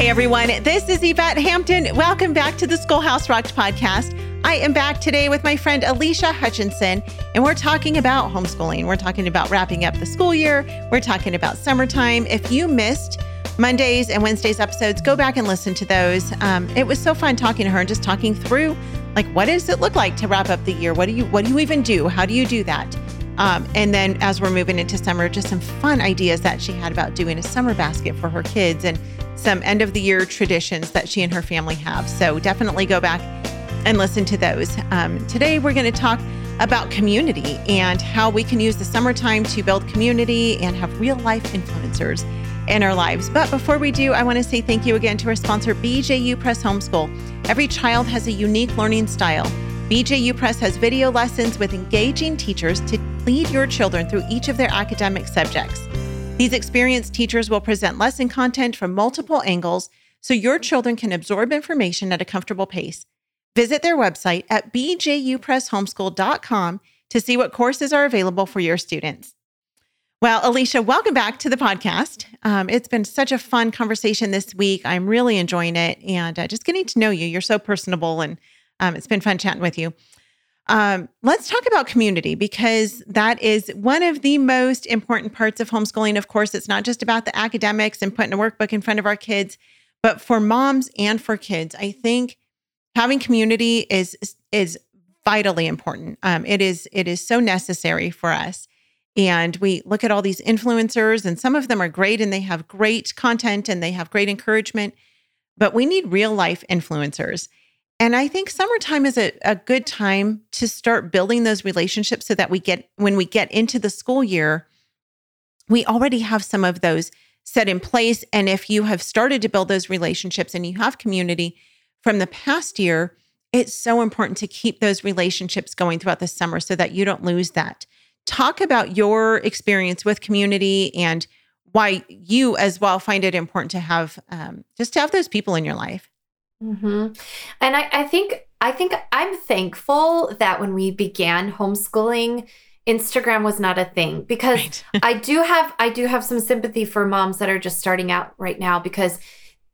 Hey everyone, this is Yvette Hampton. Welcome back to the Schoolhouse Rocked podcast. I am back today with my friend Alicia Hutchinson, and we're talking about homeschooling. We're talking about wrapping up the school year. We're talking about summertime. If you missed Mondays and Wednesdays episodes, go back and listen to those. Um, it was so fun talking to her and just talking through like what does it look like to wrap up the year? What do you what do you even do? How do you do that? Um, and then as we're moving into summer, just some fun ideas that she had about doing a summer basket for her kids and some end of the year traditions that she and her family have. So definitely go back and listen to those. Um, today, we're going to talk about community and how we can use the summertime to build community and have real life influencers in our lives. But before we do, I want to say thank you again to our sponsor, BJU Press Homeschool. Every child has a unique learning style. BJU Press has video lessons with engaging teachers to lead your children through each of their academic subjects. These experienced teachers will present lesson content from multiple angles so your children can absorb information at a comfortable pace. Visit their website at bjupresshomeschool.com to see what courses are available for your students. Well, Alicia, welcome back to the podcast. Um, it's been such a fun conversation this week. I'm really enjoying it and uh, just getting to know you. You're so personable, and um, it's been fun chatting with you. Um, let's talk about community because that is one of the most important parts of homeschooling. Of course, it's not just about the academics and putting a workbook in front of our kids, but for moms and for kids, I think having community is is vitally important. Um, it is it is so necessary for us. And we look at all these influencers, and some of them are great and they have great content and they have great encouragement, but we need real life influencers. And I think summertime is a, a good time to start building those relationships so that we get, when we get into the school year, we already have some of those set in place. And if you have started to build those relationships and you have community from the past year, it's so important to keep those relationships going throughout the summer so that you don't lose that. Talk about your experience with community and why you as well find it important to have um, just to have those people in your life. Mm-hmm. And I, I think I think I'm thankful that when we began homeschooling, Instagram was not a thing because right. I do have I do have some sympathy for moms that are just starting out right now because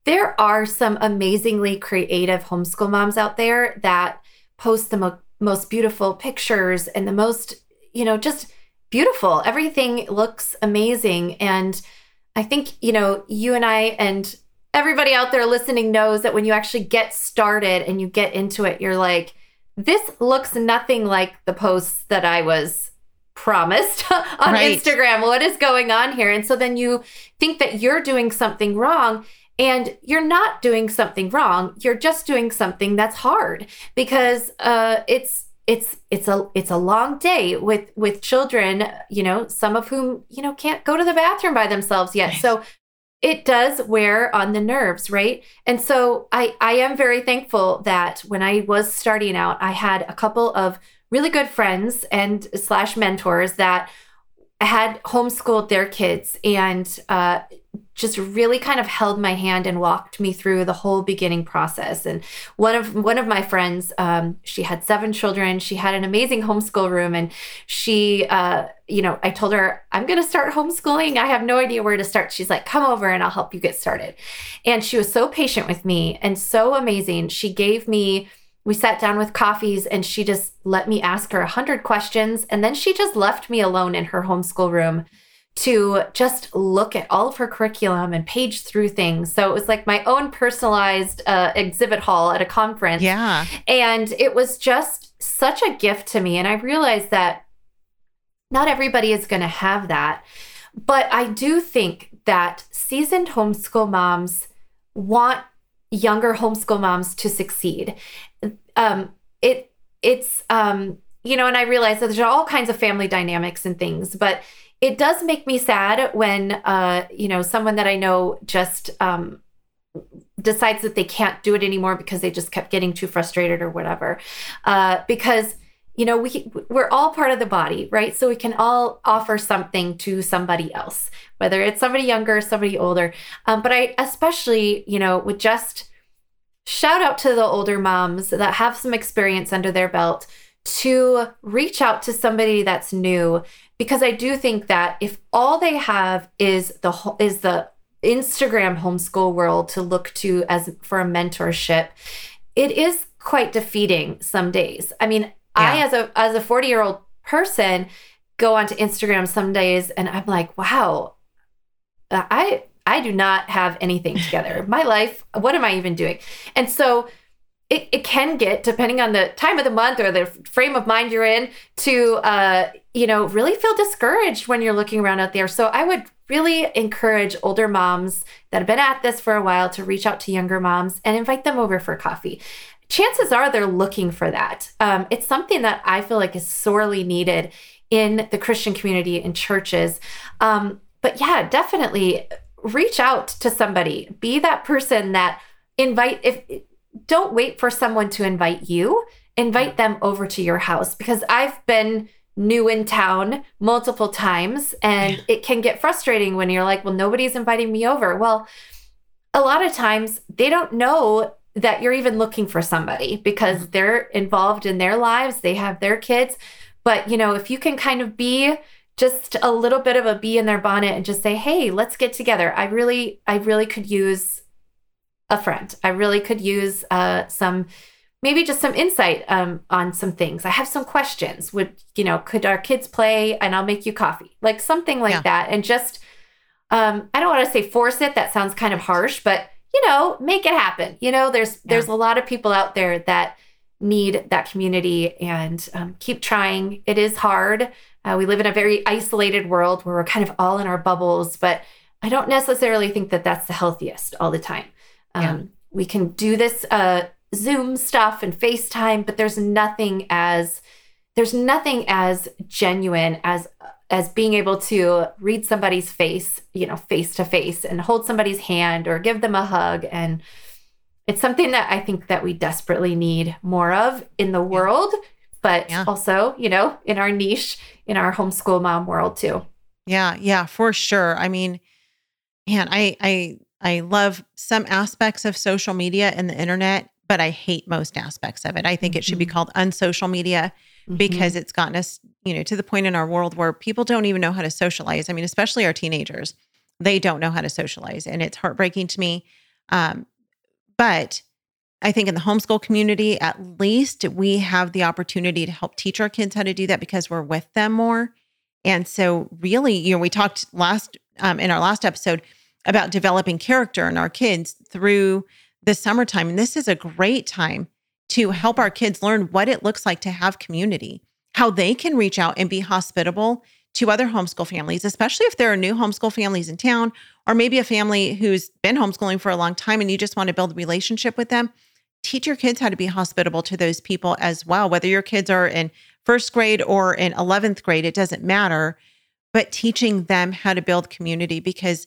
there are some amazingly creative homeschool moms out there that post the mo- most beautiful pictures and the most you know just beautiful everything looks amazing and I think you know you and I and everybody out there listening knows that when you actually get started and you get into it, you're like, this looks nothing like the posts that I was promised on right. Instagram. What is going on here? And so then you think that you're doing something wrong. And you're not doing something wrong. You're just doing something that's hard because uh, it's it's it's a it's a long day with with children you know some of whom you know can't go to the bathroom by themselves yet right. so it does wear on the nerves right? And so i i am very thankful that when i was starting out i had a couple of really good friends and slash mentors that had homeschooled their kids and uh, just really kind of held my hand and walked me through the whole beginning process. And one of one of my friends, um, she had seven children. She had an amazing homeschool room, and she, uh, you know, I told her I'm going to start homeschooling. I have no idea where to start. She's like, "Come over, and I'll help you get started." And she was so patient with me and so amazing. She gave me we sat down with coffees and she just let me ask her a hundred questions. And then she just left me alone in her homeschool room to just look at all of her curriculum and page through things. So it was like my own personalized uh, exhibit hall at a conference. Yeah. And it was just such a gift to me. And I realized that not everybody is going to have that. But I do think that seasoned homeschool moms want younger homeschool moms to succeed. Um, it it's um, you know, and I realize that there's all kinds of family dynamics and things, but it does make me sad when uh, you know, someone that I know just um decides that they can't do it anymore because they just kept getting too frustrated or whatever. Uh, because you know we we're all part of the body right so we can all offer something to somebody else whether it's somebody younger or somebody older um, but i especially you know would just shout out to the older moms that have some experience under their belt to reach out to somebody that's new because i do think that if all they have is the is the Instagram homeschool world to look to as for a mentorship, it is quite defeating some days. I mean, yeah. I as a as a 40 year old person go onto Instagram some days and I'm like, wow, I I do not have anything together. My life, what am I even doing? And so it, it can get, depending on the time of the month or the frame of mind you're in, to uh, you know, really feel discouraged when you're looking around out there. So I would really encourage older moms that have been at this for a while to reach out to younger moms and invite them over for coffee. Chances are they're looking for that. Um, it's something that I feel like is sorely needed in the Christian community in churches. Um, but yeah, definitely reach out to somebody. Be that person that invite if don't wait for someone to invite you. Invite them over to your house because I've been new in town multiple times and it can get frustrating when you're like, well, nobody's inviting me over. Well, a lot of times they don't know that you're even looking for somebody because mm-hmm. they're involved in their lives, they have their kids. But, you know, if you can kind of be just a little bit of a bee in their bonnet and just say, "Hey, let's get together. I really I really could use a friend. I really could use uh some maybe just some insight um, on some things. I have some questions. Would you know? Could our kids play? And I'll make you coffee, like something like yeah. that. And just, um, I don't want to say force it. That sounds kind of harsh, but you know, make it happen. You know, there's yeah. there's a lot of people out there that need that community, and um, keep trying. It is hard. Uh, we live in a very isolated world where we're kind of all in our bubbles, but I don't necessarily think that that's the healthiest all the time. Um, yeah. We can do this uh, Zoom stuff and FaceTime, but there's nothing as there's nothing as genuine as as being able to read somebody's face, you know, face to face and hold somebody's hand or give them a hug and it's something that I think that we desperately need more of in the world, but yeah. also, you know, in our niche, in our homeschool mom world too. Yeah, yeah, for sure. I mean, man, I I I love some aspects of social media and the internet but I hate most aspects of it. I think it should be mm-hmm. called unsocial media mm-hmm. because it's gotten us, you know, to the point in our world where people don't even know how to socialize. I mean, especially our teenagers, they don't know how to socialize, and it's heartbreaking to me. Um, but I think in the homeschool community, at least we have the opportunity to help teach our kids how to do that because we're with them more. And so, really, you know, we talked last um, in our last episode about developing character in our kids through the summertime. And this is a great time to help our kids learn what it looks like to have community, how they can reach out and be hospitable to other homeschool families, especially if there are new homeschool families in town, or maybe a family who's been homeschooling for a long time and you just want to build a relationship with them. Teach your kids how to be hospitable to those people as well. Whether your kids are in first grade or in 11th grade, it doesn't matter, but teaching them how to build community because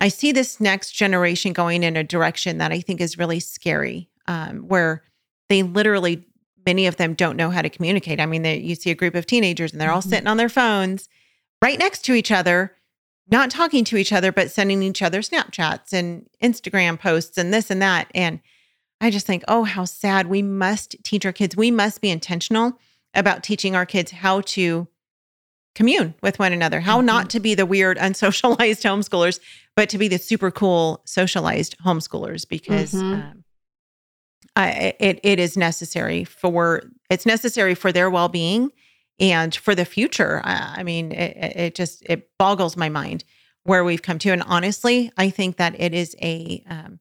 I see this next generation going in a direction that I think is really scary, um, where they literally, many of them don't know how to communicate. I mean, they, you see a group of teenagers and they're all mm-hmm. sitting on their phones right next to each other, not talking to each other, but sending each other Snapchats and Instagram posts and this and that. And I just think, oh, how sad. We must teach our kids, we must be intentional about teaching our kids how to commune with one another, how mm-hmm. not to be the weird, unsocialized homeschoolers, but to be the super cool, socialized homeschoolers because mm-hmm. um, I, it, it is necessary for it's necessary for their well being and for the future. I, I mean, it, it, just it boggles my mind where we've come to, and honestly, I think that it is a um,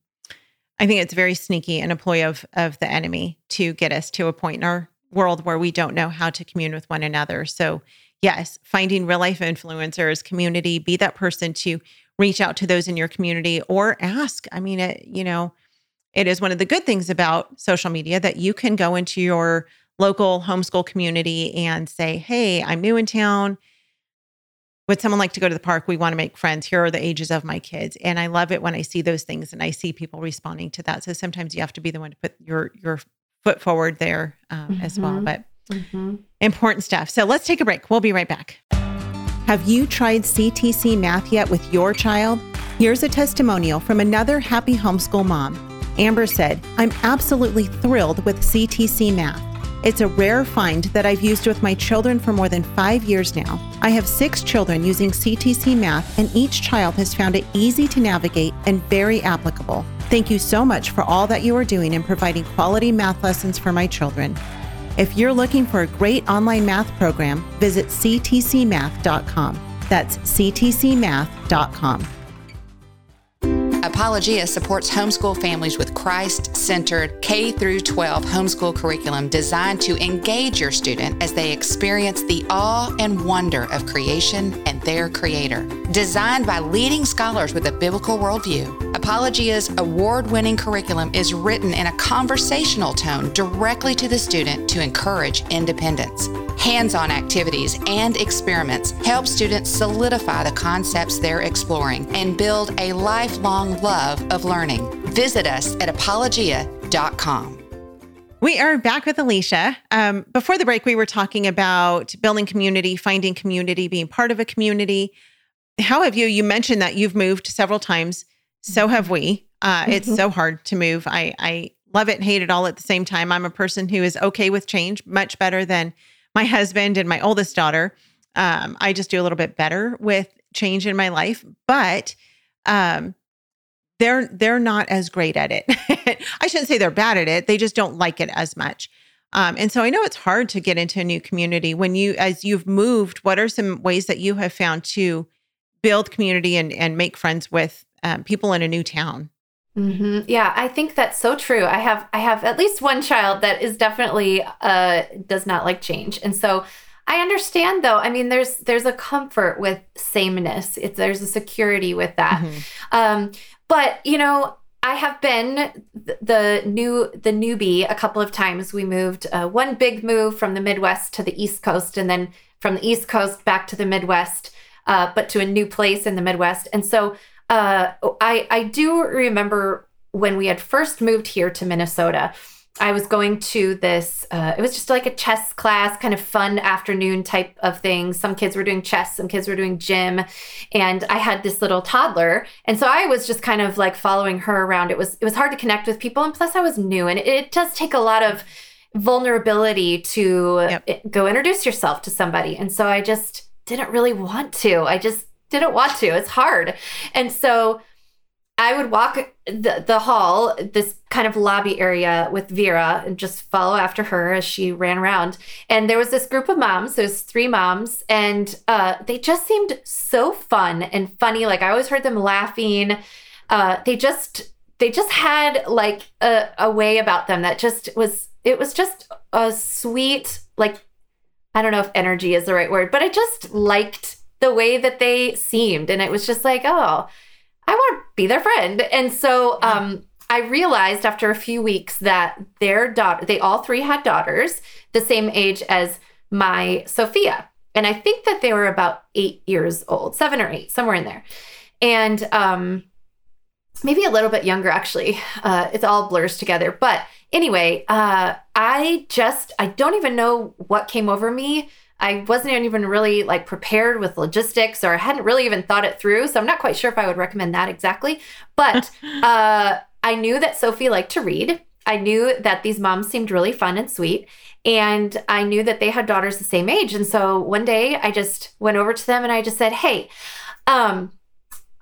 I think it's very sneaky an employee of of the enemy to get us to a point in our world where we don't know how to commune with one another. So yes, finding real life influencers, community, be that person to reach out to those in your community or ask. I mean, it, you know, it is one of the good things about social media that you can go into your local homeschool community and say, Hey, I'm new in town. Would someone like to go to the park? We want to make friends. Here are the ages of my kids. And I love it when I see those things and I see people responding to that. So sometimes you have to be the one to put your your foot forward there um, mm-hmm. as well. Mm-hmm. But Mm-hmm. Important stuff. So let's take a break. We'll be right back. Have you tried CTC math yet with your child? Here's a testimonial from another happy homeschool mom. Amber said, I'm absolutely thrilled with CTC math. It's a rare find that I've used with my children for more than five years now. I have six children using CTC Math, and each child has found it easy to navigate and very applicable. Thank you so much for all that you are doing in providing quality math lessons for my children. If you're looking for a great online math program, visit ctcmath.com. That's ctcmath.com. Apologia supports homeschool families with Christ-centered K through 12 homeschool curriculum designed to engage your student as they experience the awe and wonder of creation and their creator. Designed by leading scholars with a biblical worldview, Apologia's award-winning curriculum is written in a conversational tone directly to the student to encourage independence. Hands-on activities and experiments help students solidify the concepts they're exploring and build a lifelong love of learning. Visit us at apologia.com. We are back with Alicia. Um, before the break, we were talking about building community, finding community, being part of a community. How have you? You mentioned that you've moved several times. So have we. Uh, it's so hard to move. I, I love it and hate it all at the same time. I'm a person who is okay with change much better than my husband and my oldest daughter. Um, I just do a little bit better with change in my life, but um, they're they're not as great at it. I shouldn't say they're bad at it. They just don't like it as much. Um, and so I know it's hard to get into a new community when you, as you've moved. What are some ways that you have found to build community and and make friends with um, people in a new town? Mm-hmm. Yeah, I think that's so true. I have I have at least one child that is definitely uh does not like change. And so I understand though. I mean there's there's a comfort with sameness. It's there's a security with that. Mm-hmm. Um but you know, I have been the new the newbie a couple of times. We moved uh, one big move from the Midwest to the East Coast and then from the East Coast back to the Midwest, uh, but to a new place in the Midwest. And so uh, I I do remember when we had first moved here to Minnesota. I was going to this, uh, it was just like a chess class, kind of fun afternoon type of thing. Some kids were doing chess, some kids were doing gym. And I had this little toddler. And so I was just kind of like following her around. It was, it was hard to connect with people. And plus I was new and it, it does take a lot of vulnerability to yep. go introduce yourself to somebody. And so I just didn't really want to. I just didn't want to. It's hard. And so I would walk the, the hall, this kind of lobby area with Vera and just follow after her as she ran around. And there was this group of moms, there's three moms, and uh, they just seemed so fun and funny. Like I always heard them laughing. Uh, they just they just had like a, a way about them that just was it was just a sweet, like I don't know if energy is the right word, but I just liked the way that they seemed. And it was just like, oh, I want to be their friend. And so um, I realized after a few weeks that their daughter, they all three had daughters the same age as my Sophia. And I think that they were about eight years old, seven or eight, somewhere in there. And um, maybe a little bit younger, actually. Uh, it all blurs together. But anyway, uh, I just, I don't even know what came over me I wasn't even really like prepared with logistics or I hadn't really even thought it through. So I'm not quite sure if I would recommend that exactly. But uh, I knew that Sophie liked to read. I knew that these moms seemed really fun and sweet. And I knew that they had daughters the same age. And so one day I just went over to them and I just said, Hey, um,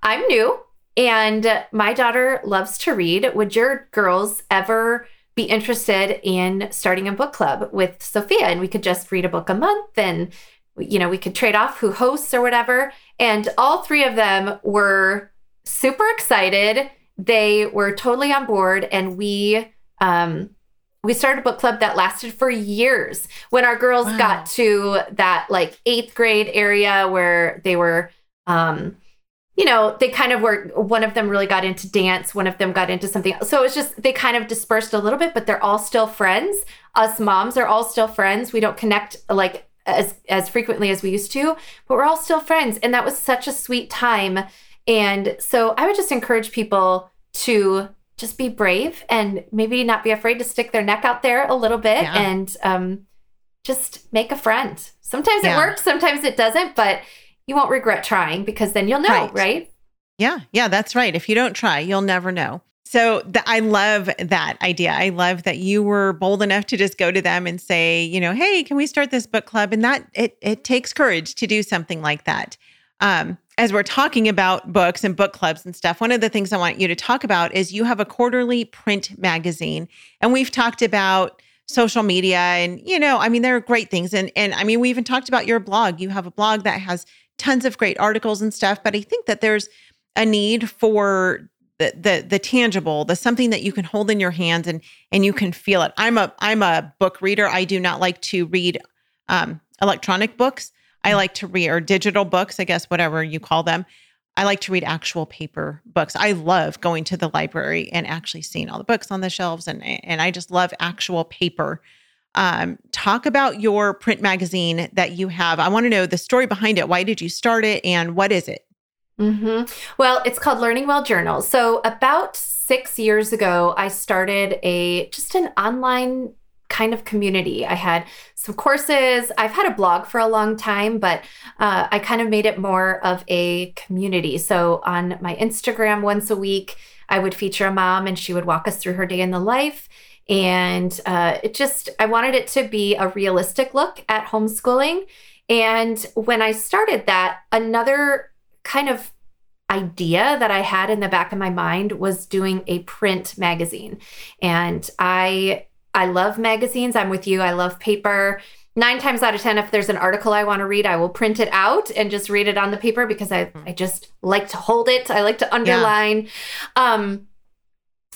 I'm new and my daughter loves to read. Would your girls ever be interested in starting a book club with Sophia and we could just read a book a month and you know we could trade off who hosts or whatever. And all three of them were super excited. They were totally on board and we um we started a book club that lasted for years. When our girls wow. got to that like eighth grade area where they were um you know, they kind of were, one of them really got into dance, one of them got into something else. So it was just, they kind of dispersed a little bit, but they're all still friends. Us moms are all still friends. We don't connect like as, as frequently as we used to, but we're all still friends. And that was such a sweet time. And so I would just encourage people to just be brave and maybe not be afraid to stick their neck out there a little bit yeah. and um, just make a friend. Sometimes yeah. it works, sometimes it doesn't, but you won't regret trying because then you'll know, right? right? Yeah, yeah, that's right. If you don't try, you'll never know. So the, I love that idea. I love that you were bold enough to just go to them and say, you know, hey, can we start this book club? And that it it takes courage to do something like that. Um, as we're talking about books and book clubs and stuff, one of the things I want you to talk about is you have a quarterly print magazine, and we've talked about social media and you know i mean there are great things and and i mean we even talked about your blog you have a blog that has tons of great articles and stuff but i think that there's a need for the the the tangible the something that you can hold in your hands and and you can feel it. I'm a i'm a book reader. I do not like to read um, electronic books. I like to read or digital books i guess whatever you call them. I like to read actual paper books. I love going to the library and actually seeing all the books on the shelves, and and I just love actual paper. Um, talk about your print magazine that you have. I want to know the story behind it. Why did you start it, and what is it? Mm-hmm. Well, it's called Learning Well Journal. So about six years ago, I started a just an online kind of community. I had some courses. I've had a blog for a long time, but uh, I kind of made it more of a community. So on my Instagram once a week, I would feature a mom and she would walk us through her day in the life. And uh, it just, I wanted it to be a realistic look at homeschooling. And when I started that, another kind of idea that I had in the back of my mind was doing a print magazine. And I I love magazines. I'm with you. I love paper. Nine times out of 10, if there's an article I want to read, I will print it out and just read it on the paper because I, I just like to hold it. I like to underline. Yeah. Um,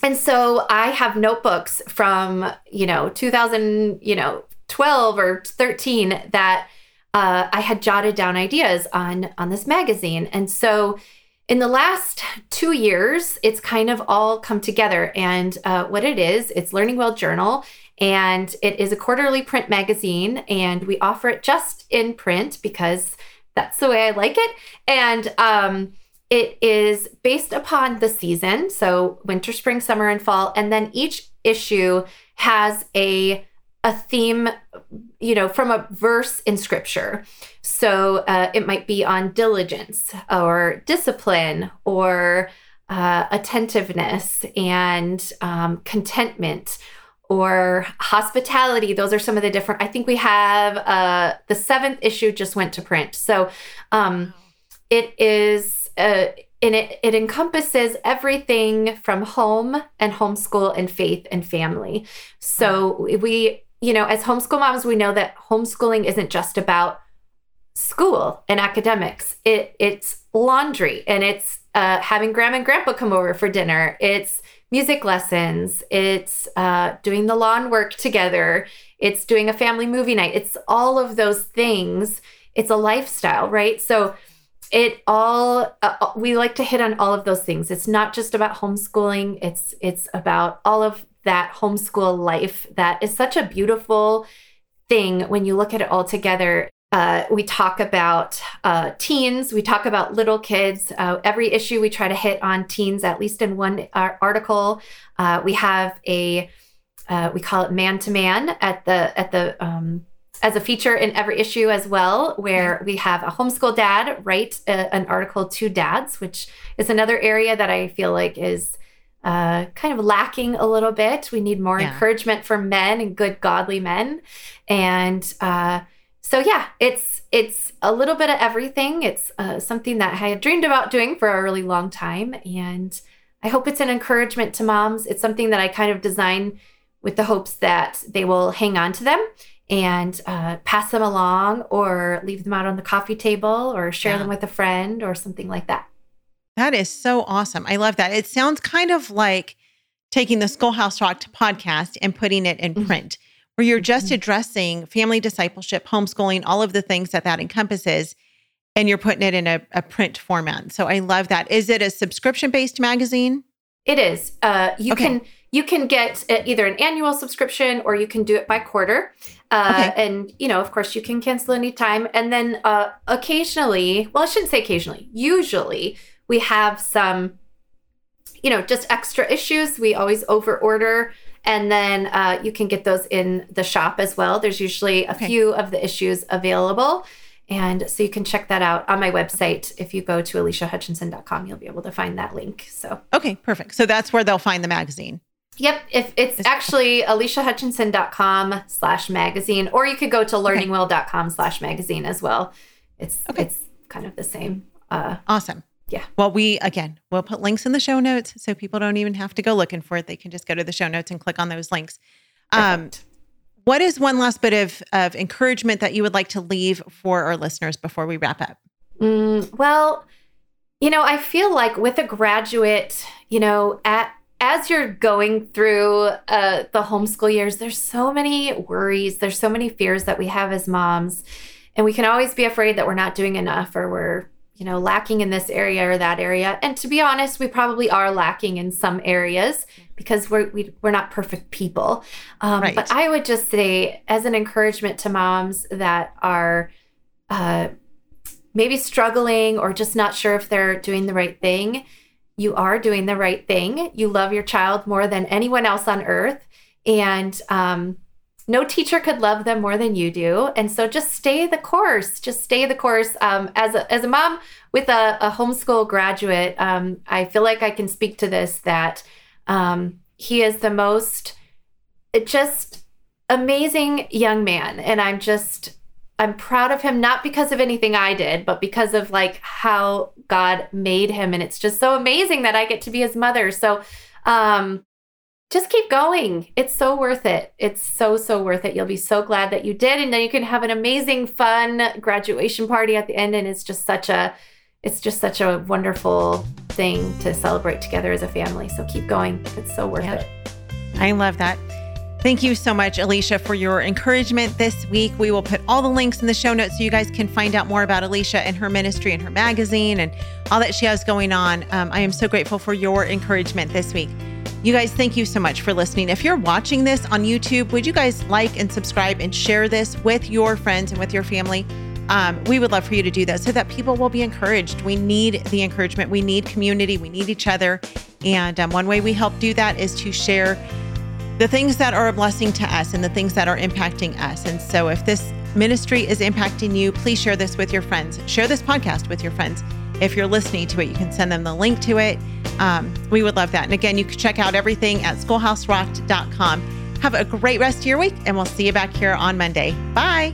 and so I have notebooks from, you know, 2000, you know, 12 or 13 that uh, I had jotted down ideas on on this magazine. And so in the last two years, it's kind of all come together. And uh, what it is, it's Learning Well Journal, and it is a quarterly print magazine. And we offer it just in print because that's the way I like it. And um, it is based upon the season, so winter, spring, summer, and fall. And then each issue has a a theme, you know, from a verse in scripture. So uh, it might be on diligence or discipline or uh, attentiveness and um, contentment or hospitality. Those are some of the different. I think we have uh, the seventh issue just went to print. So um, it is. Uh, and it, it encompasses everything from home and homeschool and faith and family. So we you know, as homeschool moms, we know that homeschooling isn't just about school and academics. It it's laundry and it's uh, having grandma and grandpa come over for dinner. It's music lessons. It's uh, doing the lawn work together. It's doing a family movie night. It's all of those things. It's a lifestyle, right? So it all uh, uh we like to hit on all of those things. It's not just about homeschooling. It's it's about all of that homeschool life that is such a beautiful thing when you look at it all together. Uh, we talk about uh, teens, we talk about little kids. Uh, every issue we try to hit on teens, at least in one uh, article. We have a we call it man to man at the at the um, as a feature in every issue as well, where we have a homeschool dad write a, an article to dads, which is another area that I feel like is uh, kind of lacking a little bit. We need more yeah. encouragement for men and good godly men. And uh, so yeah, it's it's a little bit of everything. It's uh, something that I had dreamed about doing for a really long time, and I hope it's an encouragement to moms. It's something that I kind of design with the hopes that they will hang on to them and uh, pass them along or leave them out on the coffee table or share yeah. them with a friend or something like that. That is so awesome. I love that. It sounds kind of like taking the Schoolhouse Rocked podcast and putting it in mm-hmm. print, where you're just mm-hmm. addressing family discipleship, homeschooling, all of the things that that encompasses, and you're putting it in a, a print format. So I love that. Is it a subscription based magazine? It is. Uh, you okay. can you can get uh, either an annual subscription or you can do it by quarter. Uh, okay. And you know, of course, you can cancel anytime. And then uh, occasionally, well, I shouldn't say occasionally. Usually, we have some, you know, just extra issues. We always over order. And then uh, you can get those in the shop as well. There's usually a okay. few of the issues available. And so you can check that out on my website. If you go to aliciahutchinson.com, you'll be able to find that link. So, okay, perfect. So that's where they'll find the magazine. Yep. If it's actually aliciahutchinson.com slash magazine, or you could go to learningwell.com slash magazine as well. It's, okay. it's kind of the same. Uh, awesome. Yeah. Well, we again, we'll put links in the show notes so people don't even have to go looking for it. They can just go to the show notes and click on those links. Um, what is one last bit of, of encouragement that you would like to leave for our listeners before we wrap up? Mm, well, you know, I feel like with a graduate, you know, at as you're going through uh, the homeschool years, there's so many worries, there's so many fears that we have as moms, and we can always be afraid that we're not doing enough or we're you know, lacking in this area or that area. And to be honest, we probably are lacking in some areas because we're we, are we are not perfect people. Um, right. But I would just say, as an encouragement to moms that are uh, maybe struggling or just not sure if they're doing the right thing, you are doing the right thing. You love your child more than anyone else on earth, and um, no teacher could love them more than you do. And so just stay the course. Just stay the course. Um, as, a, as a mom with a, a homeschool graduate, um, I feel like I can speak to this that um, he is the most just amazing young man. And I'm just, I'm proud of him, not because of anything I did, but because of like how God made him. And it's just so amazing that I get to be his mother. So, um, just keep going. It's so worth it. It's so, so worth it. You'll be so glad that you did. And then you can have an amazing, fun graduation party at the end. And it's just such a, it's just such a wonderful thing to celebrate together as a family. So keep going. It's so worth it. I love that. Thank you so much, Alicia, for your encouragement this week. We will put all the links in the show notes so you guys can find out more about Alicia and her ministry and her magazine and all that she has going on. Um, I am so grateful for your encouragement this week. You guys, thank you so much for listening. If you're watching this on YouTube, would you guys like and subscribe and share this with your friends and with your family? Um, we would love for you to do that so that people will be encouraged. We need the encouragement. We need community. We need each other. And um, one way we help do that is to share the things that are a blessing to us and the things that are impacting us. And so if this ministry is impacting you, please share this with your friends. Share this podcast with your friends. If you're listening to it, you can send them the link to it. Um, we would love that. And again, you can check out everything at schoolhouserocked.com. Have a great rest of your week, and we'll see you back here on Monday. Bye.